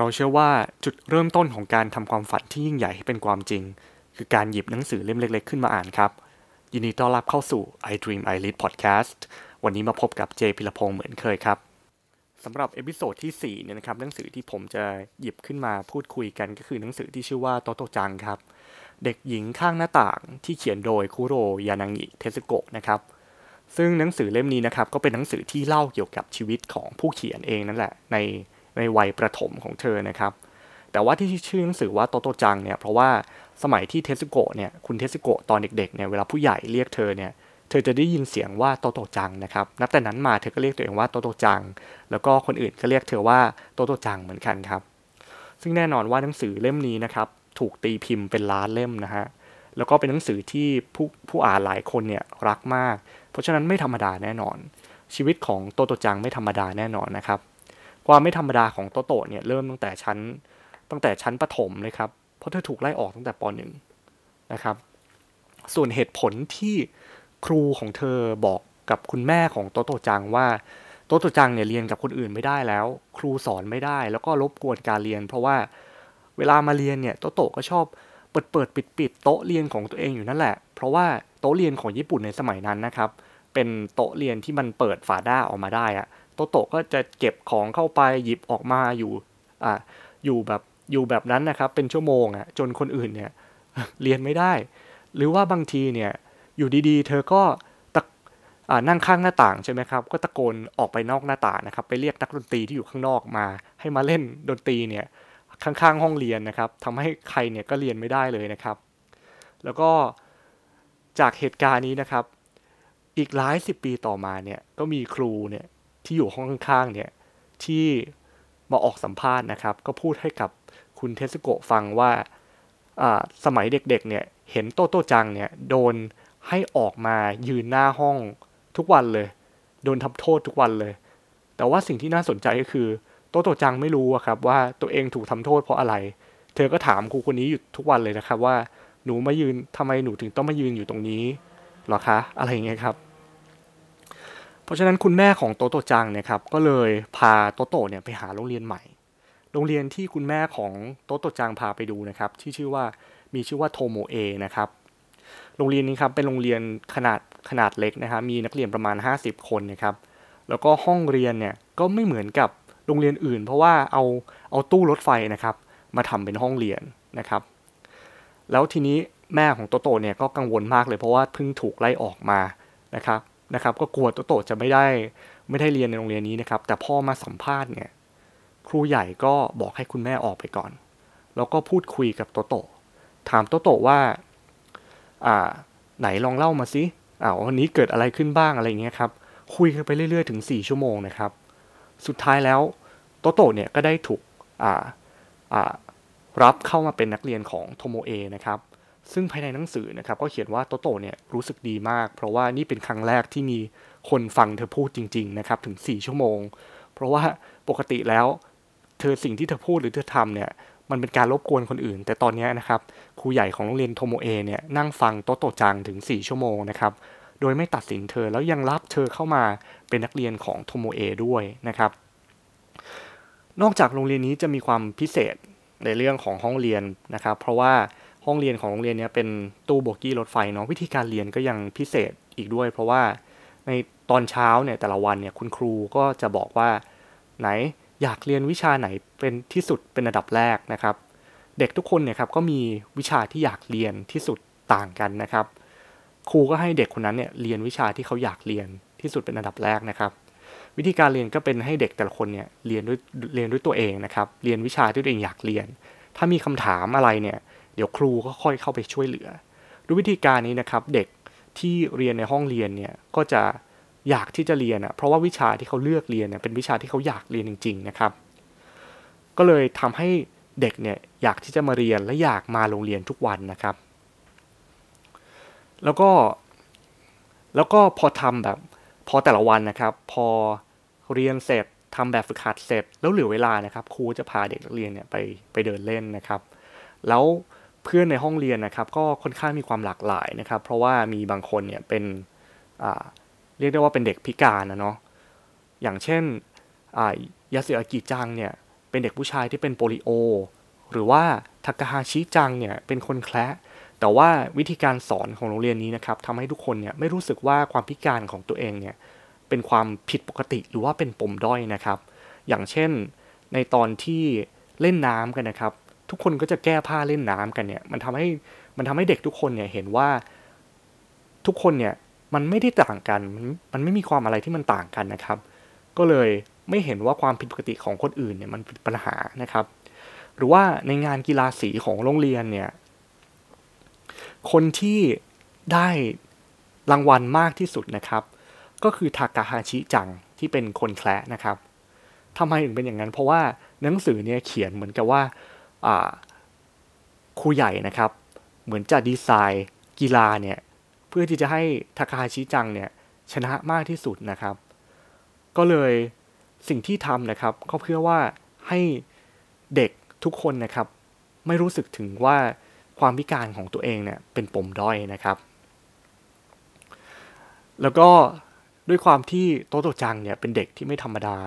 เราเชื่อว่าจุดเริ่มต้นของการทำความฝันที่ยิ่งใหญ่ให้เป็นความจริง คือการหยิบหนังสือเล่มเล็ก ๆ ขึ้นมาอ่านครับ ยินดีต้อนรับเข้าสู่ I Dream I Lead Podcast วันนี้มาพบกับเจพิรพงศ์เหมือนเคยครับสำหรับ episode ที่4เนี่ยนะครับหนังสือที่ผมจะหยิบขึ้นมาพูดคุยกันก็คือหนังสือที่ชื่อว่าโตโตจังครับ เด็กหญิงข้างหน้าต่างที่เขียนโดยคุโรยานางิเทสโกะนะครับซึ่งหนังสือเล่มนี้นะครับก็เป็นหนังสือที่เล่าเกี่ยวกับชีวิตของผู้เขียนเองนั่นแหละใน ในวัยประถมของเธอนะครับ แต่ว่าที่ชื่อหนังสือว่าโตโตจังเนี่ยเพราะว่าสมัยที่เทสโกะเนี่ยคุณเทสโกะตอนเด็กๆเนี่ยเวลาผู้ใหญ่เรียกเธอเนี่ยเธอจะได้ยินเสียงว่าโตโตจังนะครับ นับแต่นั้นมาเธอก็เรียกตัวเองว่าโตโตจัง แล้วก็คนอื่นก็เรียกเธอว่าโตโตจังเหมือนกันครับ ซึ่งแน่นอนว่าหนังสือเล่มนี้นะครับถูกตีพิมพ์เป็นล้านเล่มนะฮะ แล้วก็เป็นหนังสือที่ผู้ผู้อ่านหลายคนเนี่ยรักมาก เพราะฉะนั้นไม่ธรรมดาแน่นอน ชีวิตของโตโตจังไม่ธรรมดาแน่นอนนะครับ ความไม่ธรรมดาของโตโตเนี่ยเริ่มตั้งแต่ชั้นตั้งแต่ชั้นประถมเลยครับ เพราะเธอถูกไล่ออกตั้งแต่ป .1 นะครับ ส่วนเหตุผลที่ครูของเธอบอกกับคุณแม่ของโตโตจังว่าโตโตจังเนี่ยเรียนกับคนอื่นไม่ได้แล้ว ครูสอนไม่ได้ แล้วก็รบกวนการเรียน เพราะว่าเวลามาเรียนเนี่ยโตโตก็ชอบเปิดเปิดปิดปิดโต๊ะเรียนของตัวเองอยู่นั่นแหละ เพราะว่าโต๊ะเรียนของญี่ปุ่นในสมัยนั้นนะครับ เป็นโต๊ะเรียนที่มันเปิดฝาด้าออกมาได้อะ โตโตก็จะเก็บของเข้าไปหยิบออกมาอยู่อ่าอยู่แบบอยู่แบบนั้นนะครับเป็นชั่วโมงอะจนคนอื่นเนี่ยเรียนไม่ได้ หรือว่าบางทีเนี่ยอยู่ดีๆ เธอก็ตะนั่งข้างหน้าต่างใช่ไหมครับ ก็ตะโกนออกไปนอกหน้าต่างนะครับ ไปเรียกนักดนตรีที่อยู่ข้างนอกมา ให้มาเล่นดนตรีเนี่ยข้างๆห้องเรียนนะครับทำให้ใครเนี่ยก็เรียนไม่ได้เลยนะครับ แล้วก็จากเหตุการณ์นี้นะครับ อีกหลายสิบปีต่อมาเนี่ยก็มีครูเนี่ย ที่อยู่ห้องข้างๆเนี่ยที่มาออกสัมภาษณ์นะครับ ก็พูดให้กับคุณเทสโกะฟังว่าสมัยเด็กๆเนี่ยเห็นโตโตจังเนี่ยโดนให้ออกมายืนหน้าห้องทุกวันเลย โดนทำโทษทุกวันเลย แต่ว่าสิ่งที่น่าสนใจก็คือโตโตจังไม่รู้ครับว่าตัวเองถูกทำโทษเพราะอะไร เธอก็ถามครูคนนี้อยู่ทุกวันเลยนะครับว่าหนูมายืนทำไมหนูถึงต้องมายืนอยู่ตรงนี้หรอคะ อะไรอย่างเงี้ยครับ เพราะฉะนั้นคุณแม่ของโตโตจังเนี่ยครับก็เลยพาโตโตเนี่ยไปหาโรงเรียนใหม่ โรงเรียนที่คุณแม่ของโตโตจังพาไปดูนะครับที่ชื่อว่ามีชื่อว่าโทโมเอนะครับโรงเรียนนี้ครับเป็นโรงเรียนขนาดขนาดเล็กนะครับมีนักเรียนประมาณ 50 คนนะครับแล้วก็ห้องเรียนเนี่ยก็ไม่เหมือนกับโรงเรียนอื่น เพราะว่าเอาเอาตู้รถไฟนะครับมาทำเป็นห้องเรียนนะครับ แล้วทีนี้แม่ของโตโตเนี่ยก็กังวลมากเลยเพราะว่าเพิ่งถูกไล่ออกมานะครับ นะครับ ก็กลัวโตโตจะไม่ได้ไม่ได้เรียนในโรงเรียนนี้นะครับ แต่พ่อมาสัมภาษณ์เนี่ยครูใหญ่ก็บอกให้คุณแม่ออกไปก่อน แล้วก็พูดคุยกับโตโตถามโตโตว่าอ่าไหนลองเล่ามาสิอ่าวันนี้เกิดอะไรขึ้นบ้างอะไรเงี้ยครับคุยกันไปเรื่อยๆถึง 4 ชั่วโมงนะครับ สุดท้ายแล้วโตโตเนี่ยก็ได้ถูกอ่าอ่ารับเข้ามาเป็นนักเรียนของโทโมเอนะครับ ซึ่งภายในหนังสือนะครับก็เขียนว่าโตโตเนี่ยรู้สึกดีมาก เพราะว่านี่เป็นครั้งแรกที่มีคนฟังเธอพูดจริง ๆ นะครับ ถึง 4 ชั่วโมง เพราะว่าปกติแล้ว เธอสิ่งที่เธอพูดหรือเธอทำเนี่ยมันเป็นการรบกวนคนอื่น แต่ตอนนี้นะครับครูใหญ่ของโรงเรียนโทโมเอเนี่ยนั่งฟังโตโตจังถึง 4 ชั่วโมงนะครับโดยไม่ตัดสินเธอแล้วยังรับเธอเข้ามาเป็นนักเรียนของโทโมเอด้วยนะครับนอกจากโรงเรียนนี้จะมีความพิเศษในเรื่องของห้องเรียนนะครับ เพราะว่า ห้องเรียนของโรงเรียนนี้เป็นตู้โบกี้รถไฟเนาะวิธีการเรียนก็ยังพิเศษอีกด้วย เพราะว่าในตอนเช้าเนี่ยแต่ละวันเนี่ยคุณครูก็จะบอกว่าไหนอยากเรียนวิชาไหนเป็นที่สุดเป็นอันดับแรกนะครับ เด็กทุกคนเนี่ยครับก็มีวิชาที่อยากเรียนที่สุดต่างกันนะครับ ครูก็ให้เด็กคนนั้นเนี่ยเรียนวิชาที่เขาอยากเรียนที่สุดเป็นอันดับแรกนะครับ วิธีการเรียนก็เป็นให้เด็กแต่ละคนเนี่ยเรียนด้วยเรียนด้วยตัวเองนะครับ เรียนวิชาที่ตัวเองอยากเรียน ถ้ามีคำถามอะไรเนี่ย เดี๋ยวครูก็ค่อยเข้าไปช่วยเหลือด้วยวิธีการนี้นะครับเด็กที่เรียนในห้องเรียนเนี่ยก็จะอยากที่จะเรียนอะเพราะว่าวิชาที่เขาเลือกเรียนเนี่ยเป็นวิชาที่เขาอยากเรียนจริง ๆ นะครับ ก็เลยทำให้เด็กเนี่ยอยากที่จะมาเรียนและอยากมาโรงเรียนทุกวันนะครับ แล้วก็แล้วก็พอทำแบบพอแต่ละวันนะครับ พอเรียนเสร็จทำแบบฝึกหัดเสร็จ แล้วเหลือเวลานะครับ ครูจะพาเด็กนักเรียนเนี่ยไปไปเดินเล่นนะครับ แล้ว เพื่อนในห้องเรียนนะครับ ก็ค่อนข้างมีความหลากหลายนะครับ เพราะว่ามีบางคนเนี่ยเป็นเรียกได้ว่าเป็นเด็กพิการนะเนาะอย่างเช่นยาสึอากิจังเนี่ยเป็นเด็กผู้ชายที่เป็นโปลิโอ หรือว่าทากาฮาชิจังเนี่ยเป็นคนแคละแต่ว่าวิธีการสอนของโรงเรียนนี้นะครับทำให้ทุกคนเนี่ยไม่รู้สึกว่าความพิการของตัวเองเนี่ยเป็นความผิดปกติหรือว่าเป็นปมด้อยนะครับ อย่างเช่นในตอนที่เล่นน้ำกันนะครับ ทุกคนก็จะแก้ผ้าเล่นน้ำกันเนี่ย มันทำให้มันทำให้เด็กทุกคนเนี่ยเห็นว่าทุกคนเนี่ยมันไม่ได้ต่างกันมัน มันไม่มีความอะไรที่มันต่างกันนะครับ ก็เลยไม่เห็นว่าความผิดปกติของคนอื่นเนี่ยมันเป็นปัญหานะครับ หรือว่าในงานกีฬาสีของโรงเรียนเนี่ย คนที่ได้รางวัลมากที่สุดนะครับ ก็คือทากาฮาชิจังที่เป็นคนแคละนะครับทำไมถึงเป็นอย่างนั้น เพราะว่าหนังสือเนี่ยเขียนเหมือนกับว่า ครูใหญ่นะครับ เหมือนจะดีไซน์กีฬาเนี่ยเพื่อที่จะให้ทาคาฮาชิจังเนี่ยชนะมากที่สุดนะครับ ก็เลยสิ่งที่ทำนะครับก็เพื่อว่าให้เด็กทุกคนนะครับ ไม่รู้สึกถึงว่าความพิการของตัวเองเนี่ยเป็นปมด้อยนะครับ แล้วก็ด้วยความที่โตโตจังเนี่ยเป็นเด็กที่ไม่ธรรมดา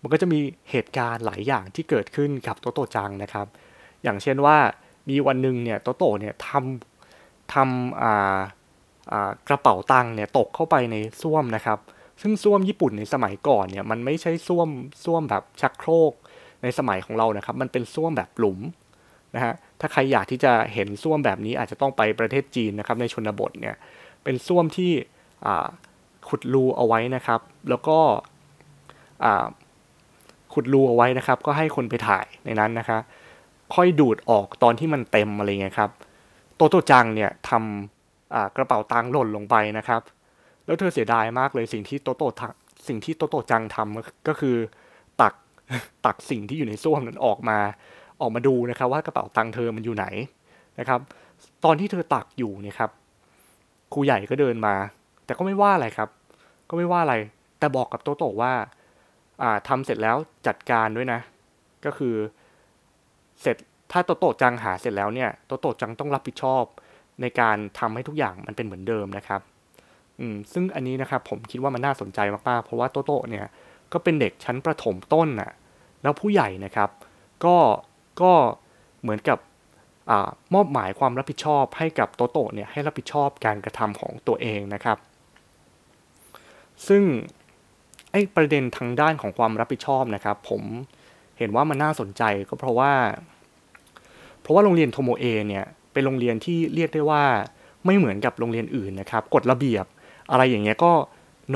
มันก็จะมีเหตุการณ์หลายอย่างที่เกิดขึ้นกับโตโตจังนะครับ อย่างเช่นว่ามีวันหนึ่งเนี่ยโตโตเนี่ยทำทำอ่ากระเป๋าตังค์เนี่ยตกเข้าไปในส้วมนะครับ ซึ่งส้วมญี่ปุ่นในสมัยก่อนเนี่ยมันไม่ใช่ส้วมส้วมแบบชักโครกในสมัยของเรานะครับ มันเป็นส้วมแบบหลุมนะฮะถ้าใครอยากที่จะเห็นส้วมแบบนี้อาจจะต้องไปประเทศจีนนะครับในชนบทเนี่ยเป็นส้วมที่ขุดรูเอาไว้นะครับ แล้วก็ขุดรูเอาไว้นะครับ ก็ให้คนไปถ่ายในนั้นนะคะ ค่อยดูดออกตอนที่มันเต็มอะไรเงี้ยครับ โตโตจังเนี่ยทำกระเป๋าตังค์หล่นลงไปนะครับ แล้วเธอเสียดายมากเลยสิ่งที่โตโตสิ่งที่โตโตจังทำก็คือตักตักสิ่งที่อยู่ในส้วมนั้นออกมา ออกมาดูนะครับว่ากระเป๋าตังค์เธอมันอยู่ไหนนะครับ ตอนที่เธอตักอยู่เนี่ยครับครูใหญ่ก็เดินมา แต่ก็ไม่ว่าอะไรครับ ก็ไม่ว่าอะไร แต่บอกกับโตโตว่าอ่าทำเสร็จแล้วจัดการด้วยนะ ก็คือ เสร็จถ้าโตโตจังหาเสร็จแล้วเนี่ยโตโตจังต้องรับผิดชอบในการทำให้ทุกอย่างมันเป็นเหมือนเดิมนะครับอืมซึ่งอันนี้นะครับผมคิดว่ามันน่าสนใจมากๆ เพราะว่าโตโตเนี่ยก็เป็นเด็กชั้นประถมต้นน่ะแล้วผู้ใหญ่นะครับก็ก็เหมือนกับอมอบหมายความรับผิดชอบให้กับโตโตเนี่ยให้รับผิดชอบการกระทำของตัวเองนะครับ ซึ่งไอ้ประเด็นทางด้านของความรับผิดชอบนะครับ ผม เห็นว่ามันน่าสนใจก็เพราะว่า เพราะว่าโรงเรียนโทโมเอเนี่ยเป็นโรงเรียนที่เรียกได้ว่าไม่เหมือนกับโรงเรียนอื่นนะครับกฎระเบียบอะไรอย่างเงี้ยก็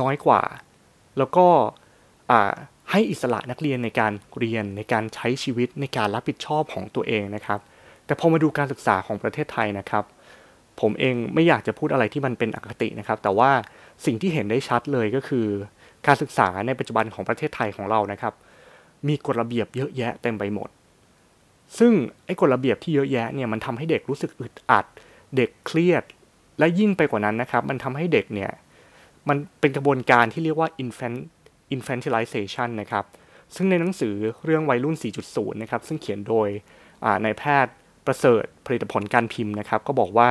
น้อยกว่า แล้วก็ให้อิสระนักเรียนในการเรียนในการใช้ชีวิตในการรับผิดชอบของตัวเองนะครับ แต่พอมาดูการศึกษาของประเทศไทยนะครับ ผมเองไม่อยากจะพูดอะไรที่มันเป็นอคตินะครับ แต่ว่าสิ่งที่เห็นได้ชัดเลยก็คือ การศึกษาในปัจจุบันของประเทศไทยของเรานะครับ มีกฎระเบียบเยอะแยะเต็มไปหมด ซึ่งไอ้กฎระเบียบที่เยอะแยะเนี่ยมันทำให้เด็กรู้สึกอึดอัด เด็กเครียด และยิ่งไปกว่านั้นนะครับ มันทำให้เด็กเนี่ยมันเป็นกระบวนการที่เรียกว่า infant infantilization นะครับ ซึ่งในหนังสือเรื่องวัยรุ่น 4.0 นะครับ ซึ่งเขียนโดยนายแพทย์ประเสริฐผลิตผลการพิมพ์นะครับ ก็บอกว่า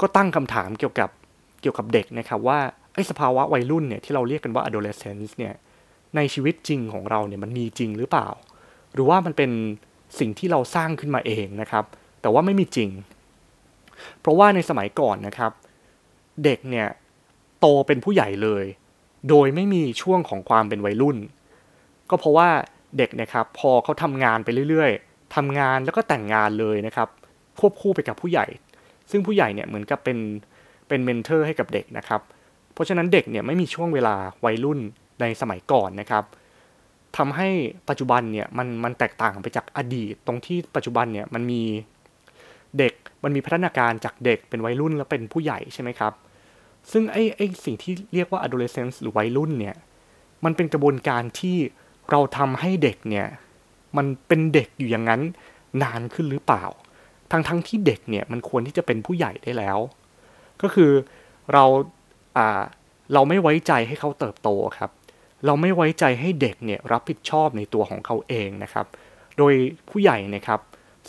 ก็ตั้งคำถามเกี่ยวกับเกี่ยวกับเด็กนะครับว่าไอ้สภาวะวัยรุ่นเนี่ยที่เราเรียกกันว่า adolescence เนี่ย ในชีวิตจริงของเราเนี่ยมันมีจริงหรือเปล่า หรือว่ามันเป็นสิ่งที่เราสร้างขึ้นมาเองนะครับ แต่ว่าไม่มีจริง เพราะว่าในสมัยก่อนนะครับ เด็กเนี่ยโตเป็นผู้ใหญ่เลย โดยไม่มีช่วงของความเป็นวัยรุ่น ก็เพราะว่าเด็กนะครับพอเขาทำงานไปเรื่อยๆทำงานแล้วก็แต่งงานเลยนะครับ ควบคู่ไปกับผู้ใหญ่ ซึ่งผู้ใหญ่เนี่ยเหมือนกับเป็นเป็นเมนเทอร์ให้กับเด็กนะครับ เพราะฉะนั้นเด็กเนี่ยไม่มีช่วงเวลาวัยรุ่น ในสมัยก่อนนะครับทำให้ปัจจุบันเนี่ยมันมันแตกต่างไปจากอดีต ตรงที่ปัจจุบันเนี่ยมันมีเด็กมันมีพัฒนาการจากเด็กเป็นวัยรุ่นแล้วเป็นผู้ใหญ่ใช่ไหมครับ ซึ่งไอ้ไอ้สิ่งที่เรียกว่า adolescence หรือวัยรุ่นเนี่ยมันเป็นกระบวนการที่เราทำให้เด็กเนี่ยมันเป็นเด็กอยู่อย่างนั้นนานขึ้นหรือเปล่า ทั้งทั้งที่เด็กเนี่ยมันควรที่จะเป็นผู้ใหญ่ได้แล้ว ก็คือเราอ่าเราไม่ไว้ใจให้เขาเติบโตครับ เราไม่ไว้ใจให้เด็กเนี่ยรับผิดชอบในตัวของเขาเองนะครับ โดยผู้ใหญ่นะครับ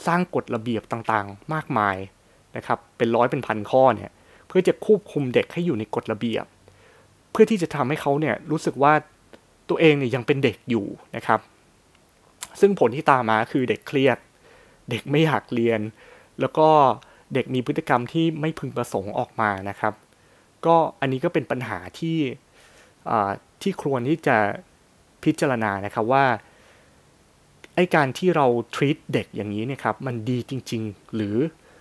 สร้างกฎระเบียบต่างๆ มากมายนะครับ เป็นร้อยเป็นพันข้อเนี่ยเพื่อจะควบคุมเด็กให้อยู่ในกฎระเบียบ เพื่อที่จะทำให้เขาเนี่ยรู้สึกว่าตัวเองเนี่ยยังเป็นเด็กอยู่นะครับ ซึ่งผลที่ตามมาคือเด็กเครียด เด็กไม่อยากเรียน แล้วก็เด็กมีพฤติกรรมที่ไม่พึงประสงค์ออกมานะครับ ก็อันนี้ก็เป็นปัญหาที่ ที่ควรที่จะพิจารณานะครับว่าไอการที่เรา treat เด็กอย่างนี้เนี่ยครับมันดีจริง ๆ หรือ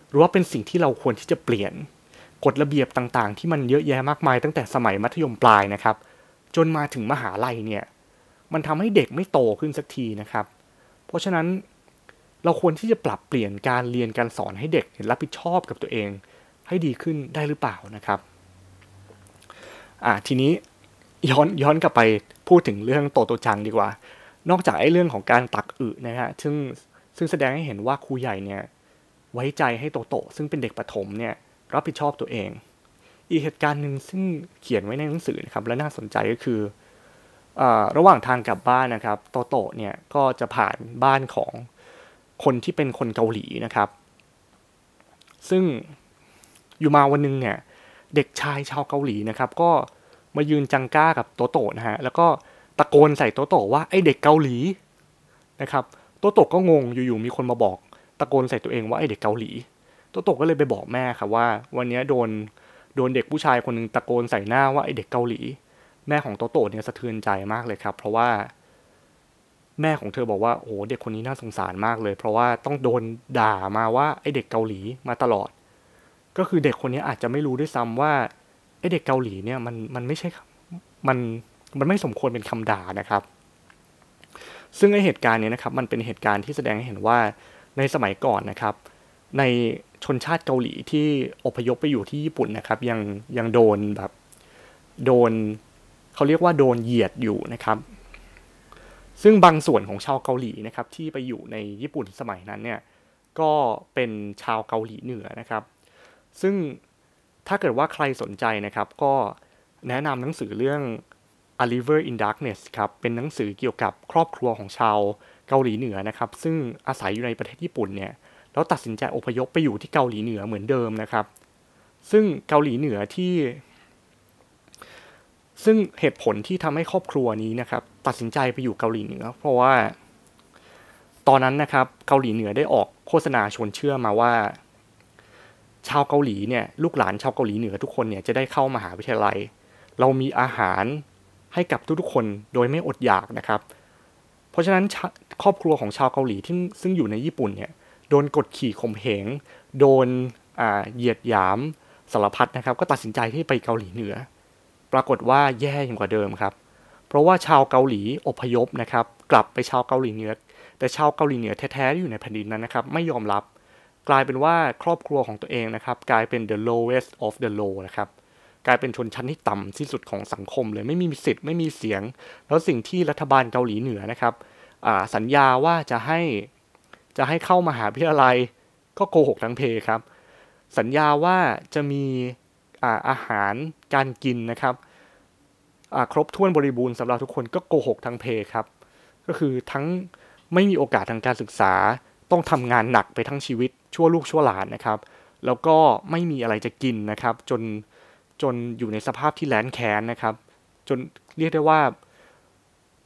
หรือว่าเป็นสิ่งที่เราควรที่จะเปลี่ยนกฎระเบียบต่างๆ ที่มันเยอะแยะมากมายตั้งแต่สมัยมัธยมปลายนะครับ จนมาถึงมหาลัยเนี่ยมันทำให้เด็กไม่โตขึ้นสักทีนะครับ เพราะฉะนั้นเราควรที่จะปรับเปลี่ยนการเรียนการสอนให้เด็กรับผิดชอบกับตัวเอง ให้ดีขึ้นได้หรือเปล่านะครับอ่าทีนี้ ย้อนย้อนกลับไปพูดถึงเรื่องโตโตจังดีกว่า นอกจากไอ้เรื่องของการตักอึนะฮะซึ่งซึ่งแสดงให้เห็นว่าครูใหญ่เนี่ยไว้ใจให้โตโตซึ่งเป็นเด็กประถมเนี่ยรับผิดชอบตัวเอง อีกเหตุการณ์หนึ่งซึ่งเขียนไว้ในหนังสือนะครับและน่าสนใจก็คืออระหว่างทางกลับบ้านนะครับ โตโตเนี่ยก็จะผ่านบ้านของคนที่เป็นคนเกาหลีนะครับ ซึ่งอยู่มาวันนึงเนี่ยเด็กชายชาวเกาหลีนะครับ ก็ มายืนจังก้ากับโตโตนะฮะแล้วก็ตะโกนใส่โตโตว่าไอเด็กเกาหลีนะครับโตโตก็งงอยู่ๆมีคนมาบอกตะโกนใส่ตัวเองว่าไอเด็กเกาหลีโตโตก็เลยไปบอกแม่ครับว่า วันนี้โดนโดนเด็กผู้ชายคนหนึ่งตะโกนใส่หน้าว่าไอเด็กเกาหลี แม่ของโตโตเนี่ยสะเทือนใจมากเลยครับ เพราะว่า แม่ของเธอบอกว่าโอ้เด็กคนนี้น่าสงสารมากเลย เพราะว่าต้องโดนด่ามาว่าไอเด็กเกาหลีมาตลอด ก็คือเด็กคนนี้อาจจะไม่รู้ด้วยซ้ำว่า ไอเด็กเกาหลีเนี่ยมันมันไม่ใช่มันมันไม่สมควรเป็นคำด่านะครับ ซึ่งไอเหตุการณ์นี้นะครับมันเป็นเหตุการณ์ที่แสดงให้เห็นว่าในสมัยก่อนนะครับ ในชนชาติเกาหลีที่อพยพไปอยู่ที่ญี่ปุ่นนะครับ ยังยังโดนแบบโดนเขาเรียกว่าโดนเหยียดอยู่นะครับ ซึ่งบางส่วนของชาวเกาหลีนะครับ ที่ไปอยู่ในญี่ปุ่นสมัยนั้นเนี่ยก็เป็นชาวเกาหลีเหนือนะครับ ซึ่ง ถ้าเกิดว่าใครสนใจนะครับ ก็แนะนำหนังสือเรื่อง A River in Darkness ครับ เป็นหนังสือเกี่ยวกับครอบครัวของชาวเกาหลีเหนือนะครับ ซึ่งอาศัยอยู่ในประเทศญี่ปุ่นเนี่ย แล้วตัดสินใจอพยพไปอยู่ที่เกาหลีเหนือเหมือนเดิมนะครับ ซึ่งเกาหลีเหนือที่ ซึ่งเหตุผลที่ทำให้ครอบครัวนี้นะครับ ตัดสินใจไปอยู่เกาหลีเหนือ เพราะว่า ตอนนั้นนะครับ เกาหลีเหนือได้ออกโฆษณาชวนเชื่อมาว่า ชาวเกาหลีเนี่ยลูกหลานชาวเกาหลีเหนือทุกคนเนี่ยจะได้เข้ามาหาวิทยาลัย เรามีอาหารให้กับทุกๆคนโดยไม่อดอยากนะครับ เพราะฉะนั้นครอบครัวของชาวเกาหลีที่ซึ่งอยู่ในญี่ปุ่นเนี่ยโดนกดขี่ข่มเหง โดนเหยียดหยามสารพัดนะครับ ก็ตัดสินใจที่ไปเกาหลีเหนือ ปรากฏว่าแย่ยิ่งกว่าเดิมครับ เพราะว่าชาวเกาหลีอพยพนะครับ กลับไปชาวเกาหลีเหนือ แต่ชาวเกาหลีเหนือแท้ๆที่อยู่ในแผ่นดินนั้นนะครับ ไม่ยอมรับ กลายเป็นว่าครอบครัวของตัวเองนะครับ กลายเป็น the lowest of the low นะครับกลายเป็นชนชั้นที่ต่ำที่สุดของสังคมเลยไม่มีสิทธิ์ไม่มีเสียง แล้วสิ่งที่รัฐบาลเกาหลีเหนือนะครับสัญญาว่าจะให้จะให้เข้ามาหาวิทยาลัยก็โกหกทั้งเพครับ สัญญาว่าจะมีอาอาหารการกินนะครับครบถ้วนบริบูรณ์สำหรับทุกคนก็โกหกทั้งเพครับ ก็คือทั้งไม่มีโอกาสทางการศึกษา ต้องทำงานหนักไปทั้งชีวิตชั่วลูกชั่วหลานนะครับ แล้วก็ไม่มีอะไรจะกินนะครับ จนจนอยู่ในสภาพที่แลนแค้นนะครับ จนเรียกได้ว่า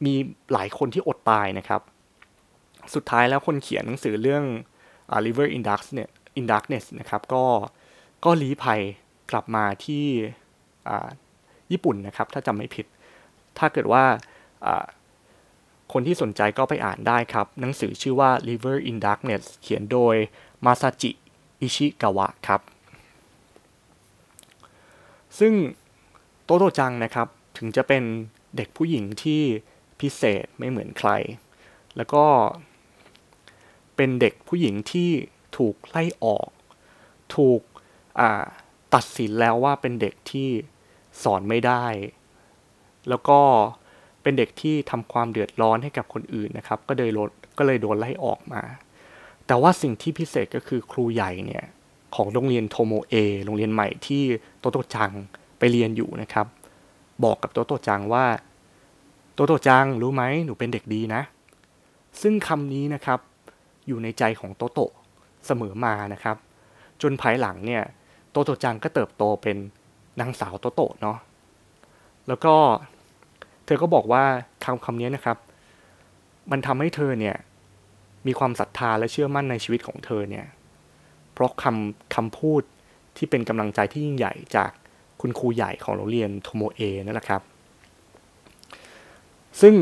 มีหลายคนที่อดตายนะครับ สุดท้ายแล้วคนเขียนหนังสือเรื่อง uh, River in Dark เนี่ย in Darkness นะครับ ก็ก็ลี้ภัยกลับมาที่ญี่ปุ่นนะครับ ถ้าจำไม่ผิด ถ้าเกิดว่า คนที่สนใจก็ไปอ่านได้ครับ หนังสือชื่อว่า River in Darkness เขียนโดยมาซาจิอิชิกาวะครับ ซึ่งโตโตจังนะครับ ถึงจะเป็นเด็กผู้หญิงที่พิเศษไม่เหมือนใคร แล้วก็เป็นเด็กผู้หญิงที่ถูกไล่ออก ถูกตัดสินแล้วว่าเป็นเด็กที่สอนไม่ได้ แล้วก็ เป็นเด็กที่ทำความเดือดร้อนให้กับคนอื่นนะครับ ก็เลยก็เลยโดนไล่ออกมา แต่ว่าสิ่งที่พิเศษก็คือครูใหญ่เนี่ยของโรงเรียนโทโมเอโรงเรียนใหม่ที่โตโตจังไปเรียนอยู่นะครับ บอกกับโตโตจังว่าโตโตจังรู้ไหมหนูเป็นเด็กดีนะ ซึ่งคำนี้นะครับอยู่ในใจของโตโตเสมอมานะครับ จนภายหลังเนี่ยโตโตจังก็เติบโตเป็นนางสาวโตโตเนาะแล้วก็ เธอก็บอกว่าคำคำนี้นะครับ มันทำให้เธอเนี่ยมีความศรัทธาและเชื่อมั่นในชีวิตของเธอเนี่ย เพราะคำคำพูดที่เป็นกำลังใจที่ยิ่งใหญ่จากคุณครูใหญ่ของโรงเรียนโทโมเอนั่นแหละครับ ซึ่ง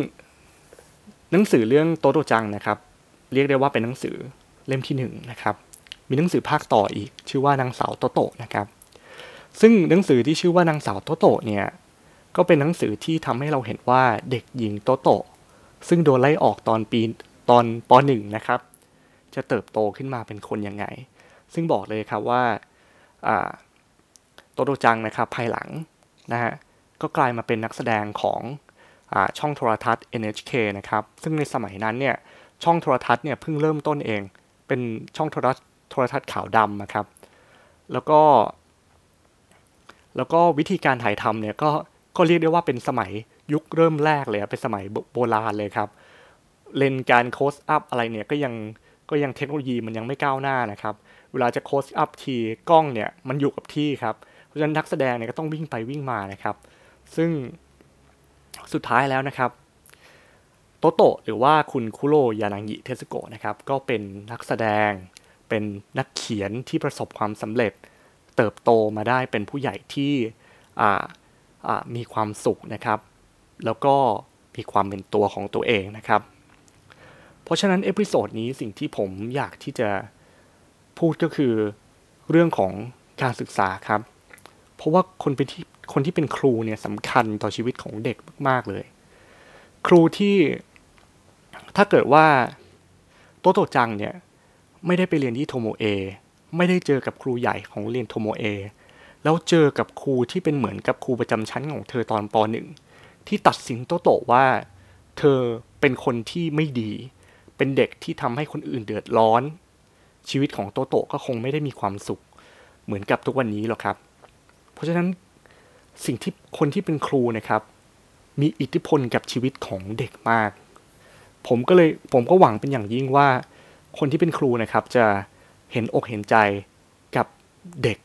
หนังสือเรื่องโตโตจังนะครับ เรียกได้ว่าเป็นหนังสือเล่มที่หนึ่งนะครับ มีหนังสือภาคต่ออีก ชื่อว่านางสาวโตโตนะครับ ซึ่งหนังสือที่ชื่อว่านางสาวโตโตเนี่ย ก็เป็นหนังสือที่ทำให้เราเห็นว่าเด็กหญิงโตโตซึ่งโดนไล่ออกตอนปีตอนป .1 นะครับ จะเติบโตขึ้นมาเป็นคนยังไง ซึ่งบอกเลยครับว่าโตโตจังนะครับภายหลังนะฮะก็กลายมาเป็นนักแสดงของอช่องโทรทัศน์ NHK นะครับ ซึ่งในสมัยนั้นเนี่ยช่องโทรทัศน์เนี่ยเพิ่งเริ่มต้นเอง เป็นช่องโทรทัศน์โทรทัศน์ขาวดำนะครับ แล้วก็ แล้วก็วิธีการถ่ายทำเนี่ยก็ ก็เรียกได้ว่าเป็นสมัยยุคเริ่มแรกเลยเป็นสมัยโบราณเลยครับ เลนการโคสอัพอะไรเนี่ยก็ยังก็ยังเทคโนโลยีมันยังไม่ก้าวหน้านะครับ เวลาจะโคสอัพทีกล้องเนี่ยมันอยู่กับที่ครับ เพราะฉะนั้นนักแสดงเนี่ยก็ต้องวิ่งไปวิ่งมานะครับ ซึ่งสุดท้ายแล้วนะครับ โตโตะหรือว่าคุณคุโรยานางิเทสโกะนะครับ ก็เป็นนักแสดง เป็นนักเขียนที่ประสบความสำเร็จ เติบโตมาได้เป็นผู้ใหญ่ที่ มีความสุขนะครับ แล้วก็มีความเป็นตัวของตัวเองนะครับ เพราะฉะนั้น episode นี้สิ่งที่ผมอยากที่จะพูดก็คือเรื่องของการศึกษาครับ เพราะว่าคนเป็นที่คนที่เป็นครูเนี่ยสำคัญต่อชีวิตของเด็กมาก ๆ เลย ครูที่ถ้าเกิดว่าโตโตจังเนี่ยไม่ได้ไปเรียนที่โทโมเอไม่ได้เจอกับครูใหญ่ของเรียนโทโมเอ แล้วเจอกับครูที่เป็นเหมือนกับครูประจำชั้นของเธอตอนปหนึ่งที่ตัดสินโตโตว่า เธอเป็นคนที่ไม่ดี เป็นเด็กที่ทำให้คนอื่นเดือดร้อน ชีวิตของโตโตก็คงไม่ได้มีความสุข เหมือนกับทุกวันนี้หรอกครับ เพราะฉะนั้นสิ่งที่คนที่เป็นครูนะครับ มีอิทธิพลกับชีวิตของเด็กมาก ผมก็เลยผมก็หวังเป็นอย่างยิ่งว่า คนที่เป็นครูนะครับจะเห็นอกเห็นใจกับเด็ก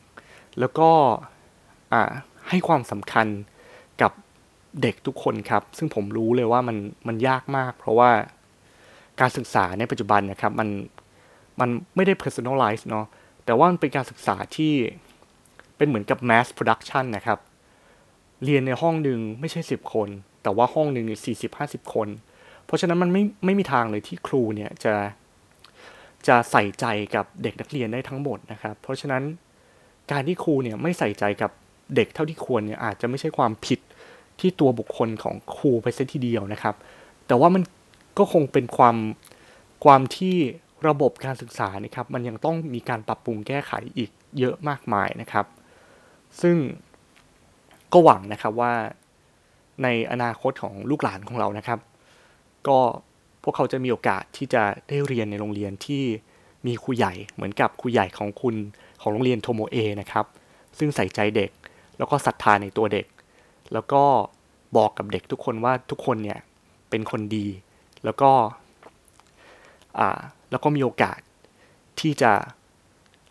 แล้วก็ให้ความสำคัญกับเด็กทุกคนครับ ซึ่งผมรู้เลยว่ามันมันยากมาก เพราะว่าการศึกษาในปัจจุบันนะครับ มันมันไม่ได้ personalize เนาะแต่ว่ามันเป็นการศึกษาที่เป็นเหมือนกับ mass production นะครับ เรียนในห้องหนึ่งไม่ใช่สิบคน แต่ว่าห้องหนึ่งสี่สิบห้าสิบคน เพราะฉะนั้นมันไม่ไม่มีทางเลยที่ครูเนี่ยจะจะใส่ใจกับเด็กนักเรียนได้ทั้งหมดนะครับ เพราะฉะนั้น การที่ครูเนี่ยไม่ใส่ใจกับเด็กเท่าที่ควรเนี่ยอาจจะไม่ใช่ความผิดที่ตัวบุคคลของครูไปเสียทีเดียวนะครับ แต่ว่ามันก็คงเป็นความความที่ระบบการศึกษานะครับ มันยังต้องมีการปรับปรุงแก้ไขอีกเยอะมากมายนะครับ ซึ่งก็หวังนะครับว่าในอนาคตของลูกหลานของเรานะครับ ก็พวกเขาจะมีโอกาสที่จะได้เรียนในโรงเรียนที่มีครูใหญ่เหมือนกับครูใหญ่ของคุณ ของโรงเรียนโทโมเอนะครับ ซึ่งใส่ใจเด็กแล้วก็ศรัทธาในตัวเด็ก แล้วก็บอกกับเด็กทุกคนว่าทุกคนเนี่ยเป็นคนดี แล้วก็อ่าแล้วก็มีโอกาสที่จะ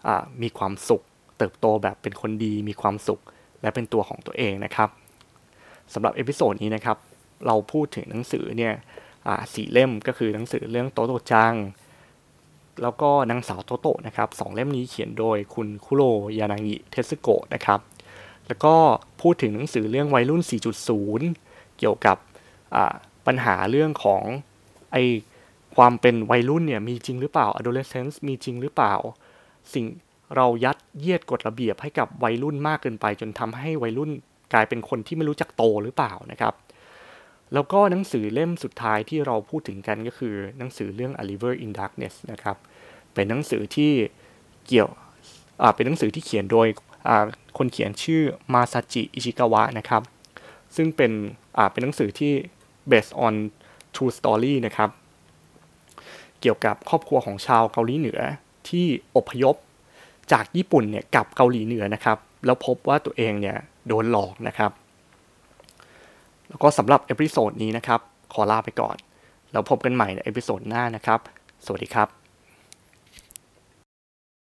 อ่ามีความสุข เติบโตแบบเป็นคนดี มีความสุขและเป็นตัวของตัวเองนะครับสำหรับ episode นี้นะครับ เราพูดถึงหนังสือเนี่ยสี่เล่มก็คือหนังสือเรื่องโตโตจัง แล้วก็นางสาวโตโตะนะครับสองเล่มนี้เขียนโดยคุณคุโรยานางิเทสโกะนะครับ แล้วก็พูดถึงหนังสือเรื่องวัยรุ่น 4.0 เกี่ยวกับปัญหาเรื่องของไอความเป็นวัยรุ่นเนี่ยมีจริงหรือเปล่า adolescence มีจริงหรือเปล่า สิ่งเรายัดเยียดกฎระเบียบให้กับวัยรุ่นมากเกินไป จนทำให้วัยรุ่นกลายเป็นคนที่ไม่รู้จักโตหรือเปล่านะครับ แล้วก็หนังสือเล่มสุดท้ายที่เราพูดถึงกันก็คือหนังสือเรื่อง A River in Darkness นะครับ เป็นหนังสือที่เกี่ยวเป็นหนังสือที่เขียนโดยคนเขียนชื่อมาซาจิอิชิกาวะนะครับ ซึ่งเป็นเป็นหนังสือที่ based on true story นะครับ เกี่ยวกับครอบครัวของชาวเกาหลีเหนือที่อพยพจากญี่ปุ่นเนี่ยกลับเกาหลีเหนือนะครับ แล้วพบว่าตัวเองเนี่ยโดนหลอกนะครับ แล้วก็สำหรับ episode นี้นะครับ ขอลาไปก่อน แล้วพบกันใหม่ใน episode หน้านะครับ สวัสดีครับ